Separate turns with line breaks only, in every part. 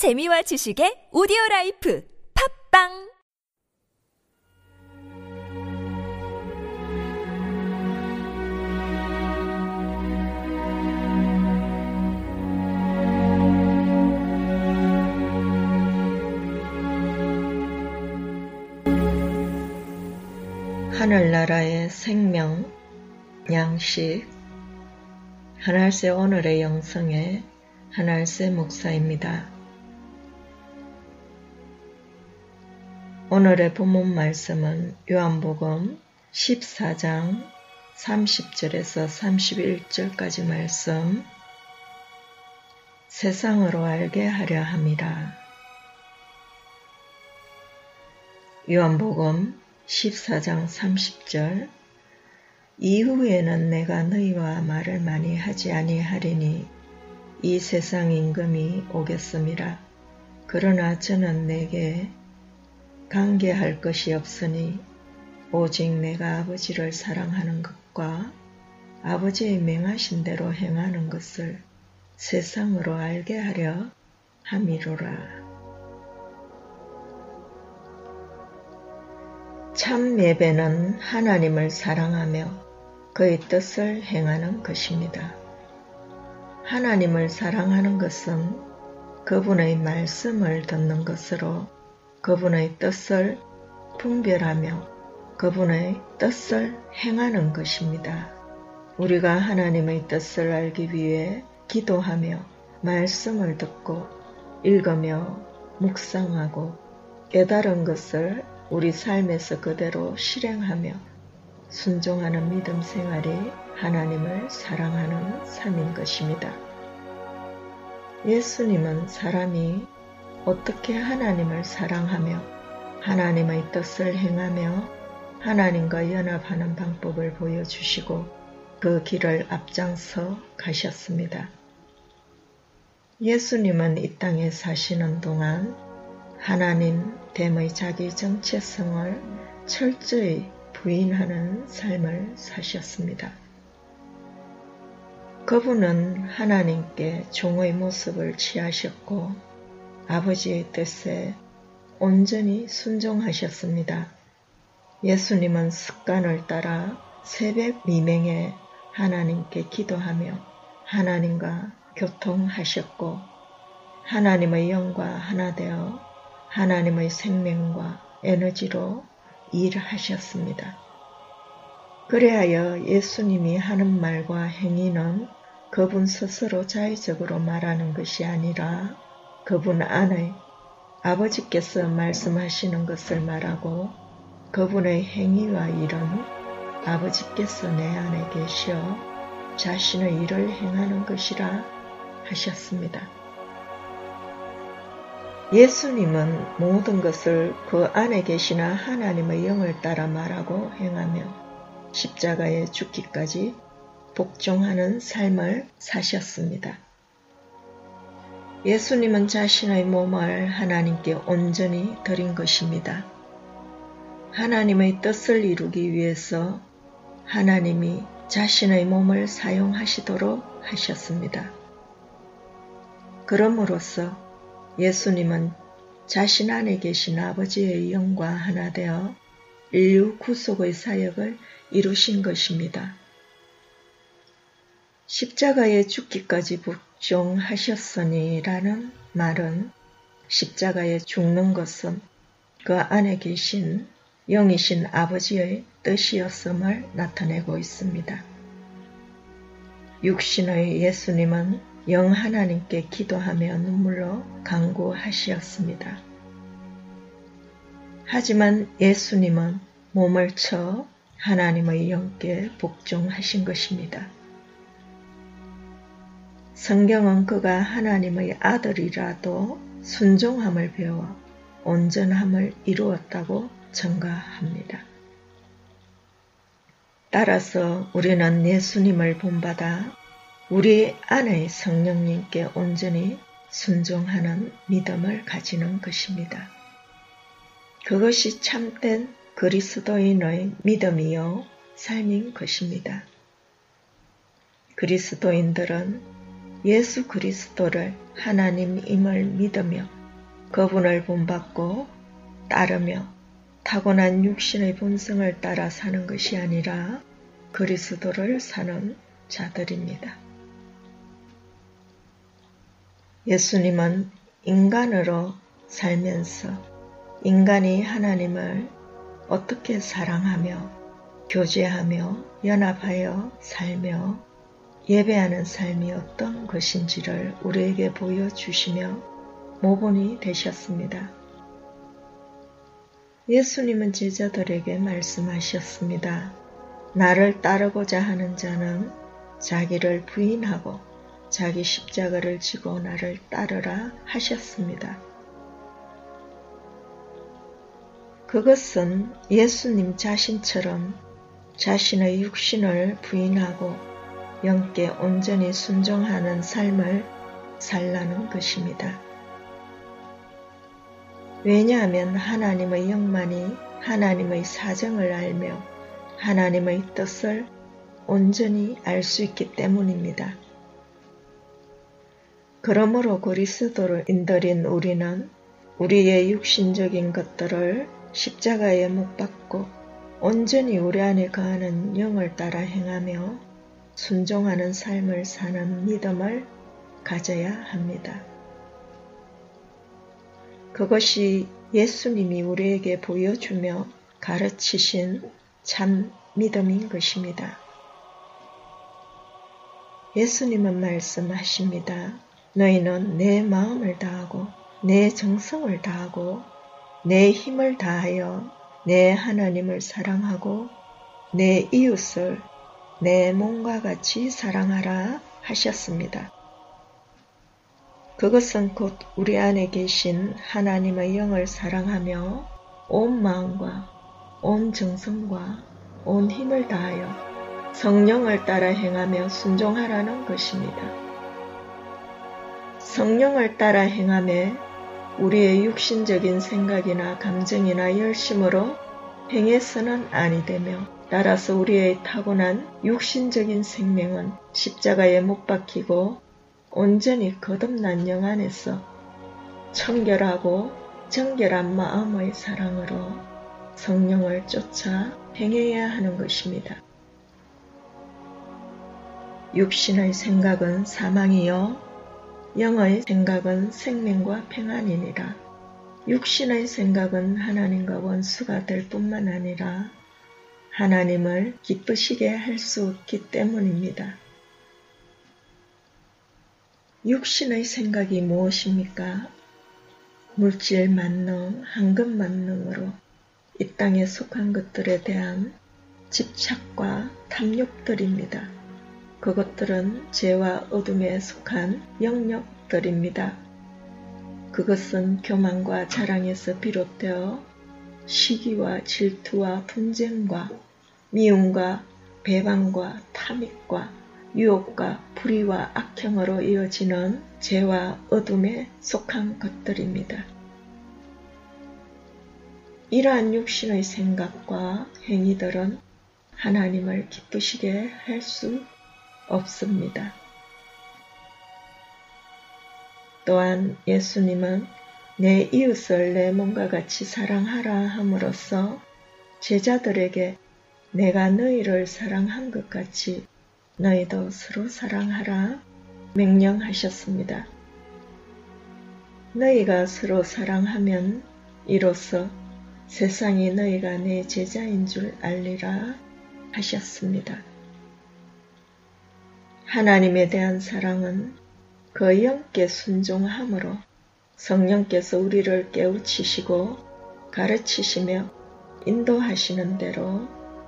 재미와 지식의 오디오 라이프 팝빵
하늘나라의 생명, 양식, 하늘새 오늘의 영성의 하늘새 목사입니다. 오늘의 본문 말씀은 요한복음 14장 30절에서 31절까지 말씀 세상으로 알게 하려 함이라. 요한복음 14장 30절 이후에는 내가 너희와 말을 많이 하지 아니하리니 이 세상 임금이 오겠음이라. 그러나 저는 내게 관계할 것이 없으니 오직 내가 아버지를 사랑하는 것과 아버지의 명하신 대로 행하는 것을 세상으로 알게 하려 함이로라. 참 예배는 하나님을 사랑하며 그의 뜻을 행하는 것입니다. 하나님을 사랑하는 것은 그분의 말씀을 듣는 것으로 그분의 뜻을 분별하며 그분의 뜻을 행하는 것입니다. 우리가 하나님의 뜻을 알기 위해 기도하며 말씀을 듣고 읽으며 묵상하고 깨달은 것을 우리 삶에서 그대로 실행하며 순종하는 믿음 생활이 하나님을 사랑하는 삶인 것입니다. 예수님은 사람이 어떻게 하나님을 사랑하며 하나님의 뜻을 행하며 하나님과 연합하는 방법을 보여주시고 그 길을 앞장서 가셨습니다. 예수님은 이 땅에 사시는 동안 하나님 됨의 자기 정체성을 철저히 부인하는 삶을 사셨습니다. 그분은 하나님께 종의 모습을 취하셨고 아버지의 뜻에 온전히 순종하셨습니다. 예수님은 습관을 따라 새벽 미명에 하나님께 기도하며 하나님과 교통하셨고 하나님의 영과 하나 되어 하나님의 생명과 에너지로 일하셨습니다. 그래하여 예수님이 하는 말과 행위는 그분 스스로 자의적으로 말하는 것이 아니라 그분 안에 아버지께서 말씀하시는 것을 말하고 그분의 행위와 일은 아버지께서 내 안에 계셔 자신의 일을 행하는 것이라 하셨습니다. 예수님은 모든 것을 그 안에 계시나 하나님의 영을 따라 말하고 행하며 십자가에 죽기까지 복종하는 삶을 사셨습니다. 예수님은 자신의 몸을 하나님께 온전히 드린 것입니다. 하나님의 뜻을 이루기 위해서 하나님이 자신의 몸을 사용하시도록 하셨습니다. 그럼으로써 예수님은 자신 안에 계신 아버지의 영과 하나 되어 인류 구속의 사역을 이루신 것입니다. 십자가에 죽기까지 복종하셨으니라는 말은 십자가에 죽는 것은 그 안에 계신 영이신 아버지의 뜻이었음을 나타내고 있습니다. 육신의 예수님은 영 하나님께 기도하며 눈물로 강구하시었습니다. 하지만 예수님은 몸을 쳐 하나님의 영께 복종하신 것입니다. 성경은 그가 하나님의 아들이라도 순종함을 배워 온전함을 이루었다고 증가합니다. 따라서 우리는 예수님을 본받아 우리 안의 성령님께 온전히 순종하는 믿음을 가지는 것입니다. 그것이 참된 그리스도인의 믿음이요 삶인 것입니다. 그리스도인들은 예수 그리스도를 하나님임을 믿으며 그분을 본받고 따르며 타고난 육신의 본성을 따라 사는 것이 아니라 그리스도를 사는 자들입니다. 예수님은 인간으로 살면서 인간이 하나님을 어떻게 사랑하며 교제하며 연합하여 살며 예배하는 삶이 어떤 것인지를 우리에게 보여주시며 모본이 되셨습니다. 예수님은 제자들에게 말씀하셨습니다. 나를 따르고자 하는 자는 자기를 부인하고 자기 십자가를 지고 나를 따르라 하셨습니다. 그것은 예수님 자신처럼 자신의 육신을 부인하고 영께 온전히 순종하는 삶을 살라는 것입니다. 왜냐하면 하나님의 영만이 하나님의 사정을 알며 하나님의 뜻을 온전히 알 수 있기 때문입니다. 그러므로 그리스도를 인들인 우리는 우리의 육신적인 것들을 십자가에 못 박고 온전히 우리 안에 거하는 영을 따라 행하며 순종하는 삶을 사는 믿음을 가져야 합니다. 그것이 예수님이 우리에게 보여주며 가르치신 참 믿음인 것입니다. 예수님은 말씀하십니다. 너희는 내 마음을 다하고 내 정성을 다하고 내 힘을 다하여 내 하나님을 사랑하고 내 이웃을 내 몸과 같이 사랑하라 하셨습니다. 그것은 곧 우리 안에 계신 하나님의 영을 사랑하며 온 마음과 온 정성과 온 힘을 다하여 성령을 따라 행하며 순종하라는 것입니다. 성령을 따라 행함에 우리의 육신적인 생각이나 감정이나 열심으로 행해서는 아니 되며 따라서 우리의 타고난 육신적인 생명은 십자가에 못 박히고 온전히 거듭난 영 안에서 청결하고 정결한 마음의 사랑으로 성령을 쫓아 행해야 하는 것입니다. 육신의 생각은 사망이요 영의 생각은 생명과 평안이니라. 육신의 생각은 하나님과 원수가 될 뿐만 아니라 하나님을 기쁘시게 할수 없기 때문입니다. 육신의 생각이 무엇입니까? 물질 만능, 황금 만능으로 이 땅에 속한 것들에 대한 집착과 탐욕들입니다. 그것들은 죄와 어둠에 속한 영역들입니다. 그것은 교만과 자랑에서 비롯되어 시기와 질투와 분쟁과 미움과 배반과 탐닉과 유혹과 불의와 악행으로 이어지는 죄와 어둠에 속한 것들입니다. 이러한 육신의 생각과 행위들은 하나님을 기쁘시게 할 수 없습니다. 또한 예수님은 내 이웃을 내 몸과 같이 사랑하라 함으로써 제자들에게 내가 너희를 사랑한 것 같이 너희도 서로 사랑하라 명령하셨습니다. 너희가 서로 사랑하면 이로써 세상이 너희가 내 제자인 줄 알리라 하셨습니다. 하나님에 대한 사랑은 그 영께 순종함으로 성령께서 우리를 깨우치시고 가르치시며 인도하시는 대로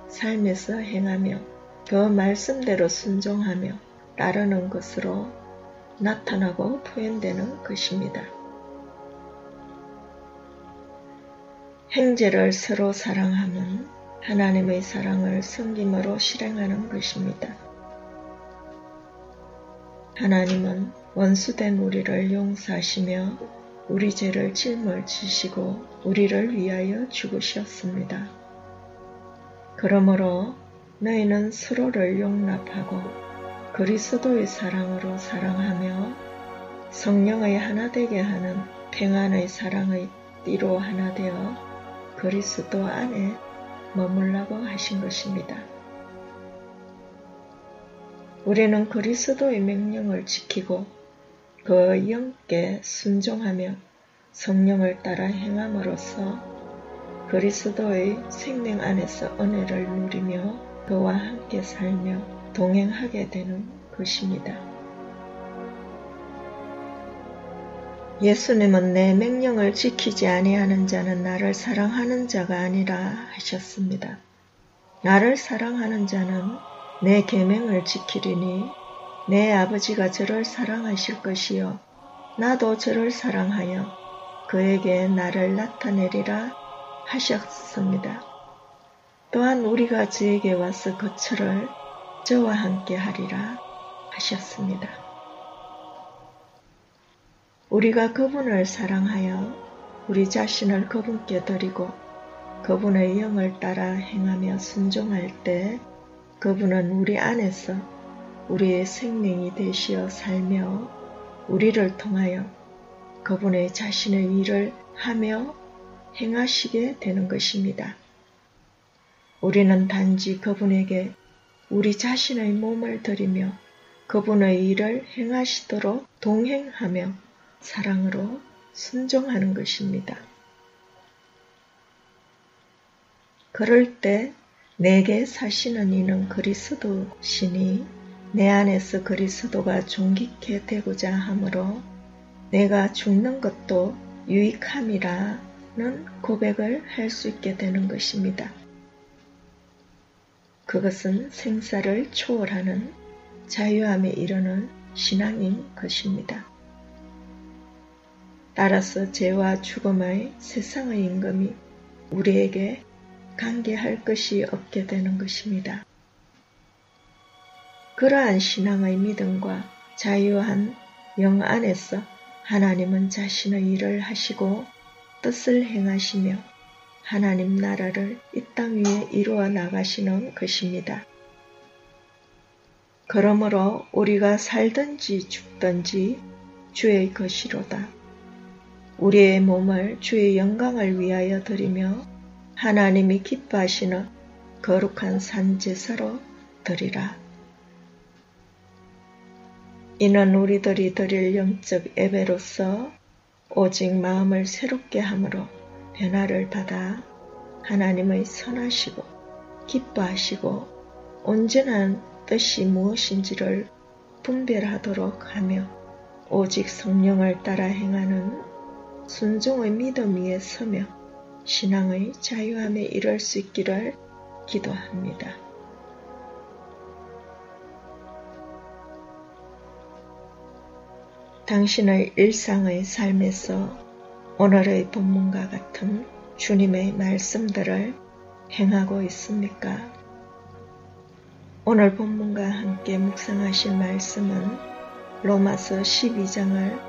삶에서 행하며 그 말씀대로 순종하며 따르는 것으로 나타나고 표현되는 것입니다. 행제를 서로 사랑하면 하나님의 사랑을 섬김으로 실행하는 것입니다. 하나님은 원수된 우리를 용서하시며 우리 죄를 짊어지시고 우리를 위하여 죽으셨습니다. 그러므로 너희는 서로를 용납하고 그리스도의 사랑으로 사랑하며 성령의 하나 되게 하는 평안의 사랑의 띠로 하나 되어 그리스도 안에 머물라고 하신 것입니다. 우리는 그리스도의 명령을 지키고 그 영께 순종하며 성령을 따라 행함으로써 그리스도의 생명 안에서 은혜를 누리며 그와 함께 살며 동행하게 되는 것입니다. 예수님은 내 명령을 지키지 아니하는 자는 나를 사랑하는 자가 아니라 하셨습니다. 나를 사랑하는 자는 내 계명을 지키리니 내 아버지가 저를 사랑하실 것이요 나도 저를 사랑하여 그에게 나를 나타내리라 하셨습니다. 또한 우리가 저에게 와서 거처를 저와 함께 하리라 하셨습니다. 우리가 그분을 사랑하여 우리 자신을 그분께 드리고 그분의 영을 따라 행하며 순종할 때 그분은 우리 안에서 우리의 생명이 되시어 살며 우리를 통하여 그분의 자신의 일을 하며 행하시게 되는 것입니다. 우리는 단지 그분에게 우리 자신의 몸을 드리며 그분의 일을 행하시도록 동행하며 사랑으로 순종하는 것입니다. 그럴 때 내게 사시는 이는 그리스도시니 내 안에서 그리스도가 존귀케 되고자 하므로 내가 죽는 것도 유익함이라는 고백을 할 수 있게 되는 것입니다. 그것은 생사를 초월하는 자유함에 이르는 신앙인 것입니다. 따라서 죄와 죽음의 세상의 임금이 우리에게 관계할 것이 없게 되는 것입니다. 그러한 신앙의 믿음과 자유한 영 안에서 하나님은 자신의 일을 하시고 뜻을 행하시며 하나님 나라를 이 땅 위에 이루어 나가시는 것입니다. 그러므로 우리가 살든지 죽든지 주의 것이로다. 우리의 몸을 주의 영광을 위하여 드리며 하나님이 기뻐하시는 거룩한 산제사로 드리라. 이는 우리들이 드릴 영적 예배로서 오직 마음을 새롭게 함으로 변화를 받아 하나님의 선하시고 기뻐하시고 온전한 뜻이 무엇인지를 분별하도록 하며 오직 성령을 따라 행하는 순종의 믿음 위에 서며 신앙의 자유함에 이를 수 있기를 기도합니다. 당신의 일상의 삶에서 오늘의 본문과 같은 주님의 말씀들을 행하고 있습니까? 오늘 본문과 함께 묵상하실 말씀은 로마서 12장을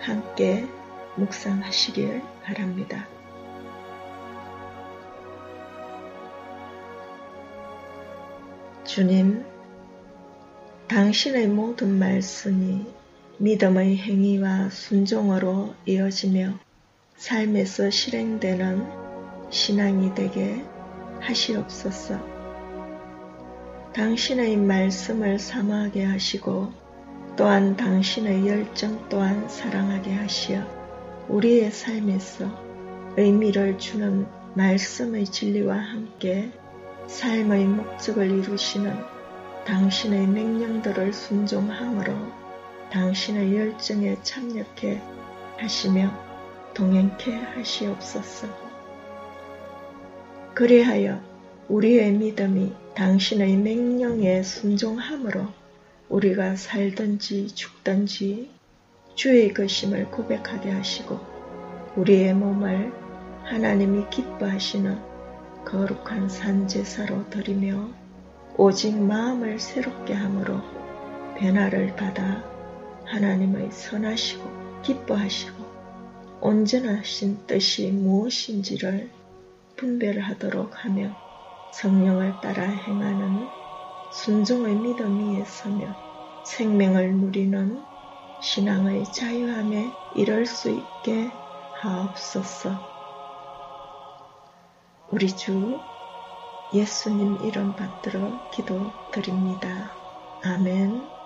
함께 묵상하시길 바랍니다. 주님, 당신의 모든 말씀이 믿음의 행위와 순종으로 이어지며 삶에서 실행되는 신앙이 되게 하시옵소서. 당신의 말씀을 사모하게 하시고 또한 당신의 열정 또한 사랑하게 하시어 우리의 삶에서 의미를 주는 말씀의 진리와 함께 삶의 목적을 이루시는 당신의 명령들을 순종함으로 당신의 열정에 참여케 하시며 동행케 하시옵소서. 그리하여 우리의 믿음이 당신의 명령에 순종함으로 우리가 살든지 죽든지 주의 것임을 고백하게 하시고 우리의 몸을 하나님이 기뻐하시는 거룩한 산제사로 드리며 오직 마음을 새롭게 함으로 변화를 받아 하나님의 선하시고 기뻐하시고 온전하신 뜻이 무엇인지를 분별하도록 하며 성령을 따라 행하는 순종의 믿음 위에 서며 생명을 누리는 신앙의 자유함에 이럴 수 있게 하옵소서. 우리 주 예수님 이름 받들어 기도드립니다. 아멘.